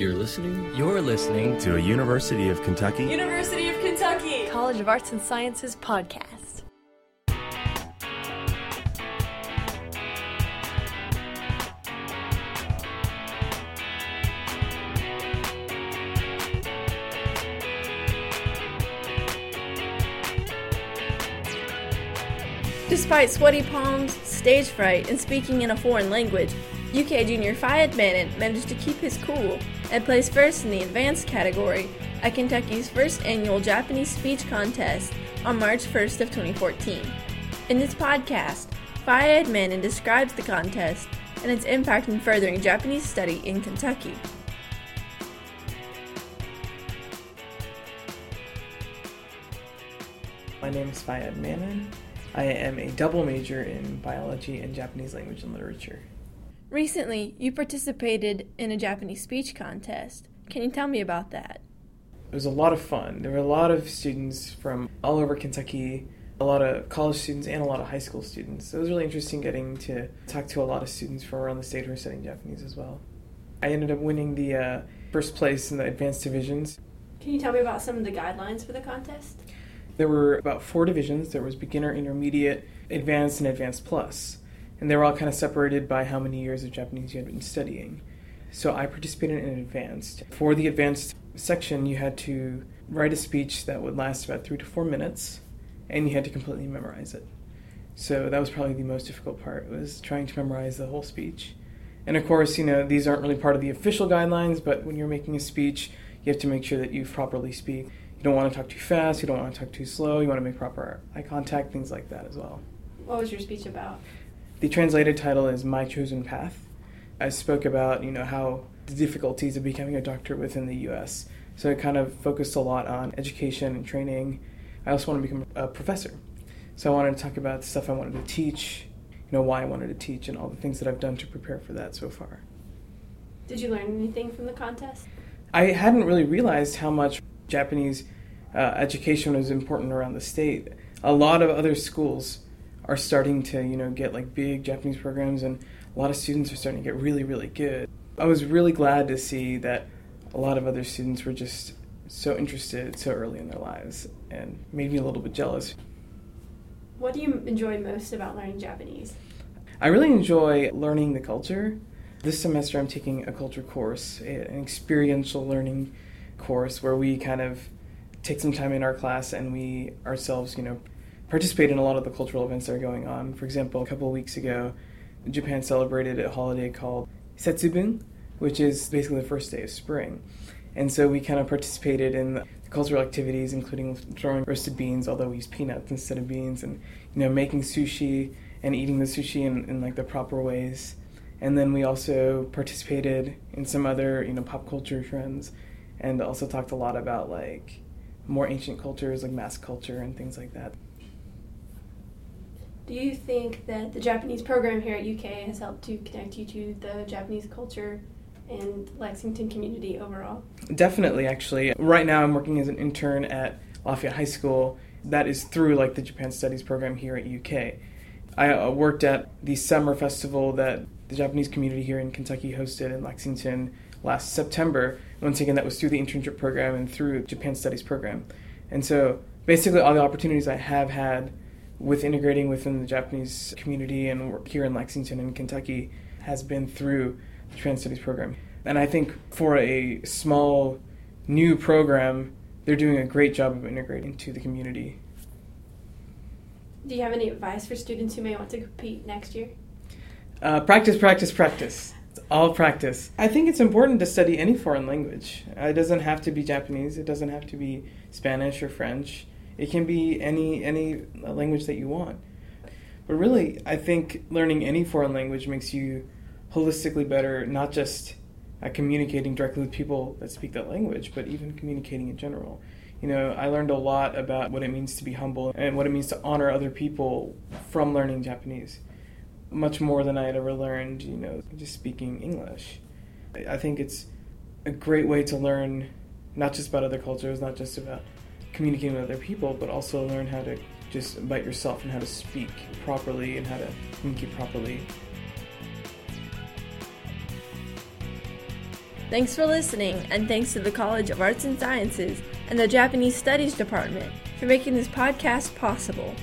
You're listening? You're listening to a University of Kentucky University of Kentucky College of Arts and Sciences podcast. Despite sweaty palms, stage fright, and speaking in a foreign language, UK junior Fayed Manin managed to keep his cool and placed first in the advanced category at Kentucky's first annual Japanese speech contest on March 1st of 2014. In this podcast, Fayed Manin describes the contest and its impact in furthering Japanese study in Kentucky. My name is Fayed Manin. I am a double major in biology and Japanese language and literature. Recently, you participated in a Japanese speech contest. Can you tell me about that? It was a lot of fun. There were a lot of students from all over Kentucky, a lot of college students, and a lot of high school students. So it was really interesting getting to talk to a lot of students from around the state who are studying Japanese as well. I ended up winning the uh, first place in the advanced divisions. Can you tell me about some of the guidelines for the contest? There were about four divisions. There was beginner, intermediate, advanced, and advanced plus. And they were all kind of separated by how many years of Japanese you had been studying. So I participated in advanced. For the advanced section, you had to write a speech that would last about three to four minutes, and you had to completely memorize it. So that was probably the most difficult part was trying to memorize the whole speech. And of course, you know, these aren't really part of the official guidelines, but when you're making a speech, you have to make sure that you properly speak. You don't want to talk too fast, you don't want to talk too slow, you want to make proper eye contact, things like that as well. What was your speech about? The translated title is My Chosen Path. I spoke about, you know, how the difficulties of becoming a doctor within the US. So it kind of focused a lot on education and training. I also want to become a professor. So I wanted to talk about the stuff I wanted to teach, you know, why I wanted to teach and all the things that I've done to prepare for that so far. Did you learn anything from the contest? I hadn't really realized how much Japanese uh, education was important around the state. A lot of other schools are starting to, you know, get like big Japanese programs, and a lot of students are starting to get really, really good. I was really glad to see that a lot of other students were just so interested so early in their lives and made me a little bit jealous. What do you enjoy most about learning Japanese? I really enjoy learning the culture. This semester, I'm taking a culture course, an experiential learning course where we kind of take some time in our class and we ourselves, you know, participate in a lot of the cultural events that are going on. For example, a couple of weeks ago, Japan celebrated a holiday called Setsubun, which is basically the first day of spring. And so we kind of participated in the cultural activities, including throwing roasted beans, although we use peanuts instead of beans, and you know making sushi and eating the sushi in, in like the proper ways. And then we also participated in some other you know pop culture trends, and also talked a lot about like more ancient cultures like mask culture and things like that. Do you think that the Japanese program here at UK has helped to connect you to the Japanese culture and Lexington community overall? Definitely, actually. Right now, I'm working as an intern at Lafayette High School. That is through like the Japan Studies program here at UK. I uh, worked at the summer festival that the Japanese community here in Kentucky hosted in Lexington last September. Once again, that was through the internship program and through Japan Studies program. And so, basically, all the opportunities I have had with integrating within the Japanese community and here in Lexington and Kentucky has been through the Japan Studies program. And I think for a small new program, they're doing a great job of integrating to the community. Do you have any advice for students who may want to compete next year? Uh, practice, practice, practice. It's all practice. I think it's important to study any foreign language. It doesn't have to be Japanese. It doesn't have to be Spanish or French. It can be any any language that you want. But really, I think learning any foreign language makes you holistically better, not just at communicating directly with people that speak that language, but even communicating in general. You know, I learned a lot about what it means to be humble and what it means to honor other people from learning Japanese. Much more than I had ever learned, you know, just speaking English. I think it's a great way to learn not just about other cultures, not just about communicating with other people, but also learn how to just about yourself and how to speak properly and how to communicate properly Thanks for listening, and thanks to the College of Arts and Sciences and the Japanese Studies Department for making this podcast possible.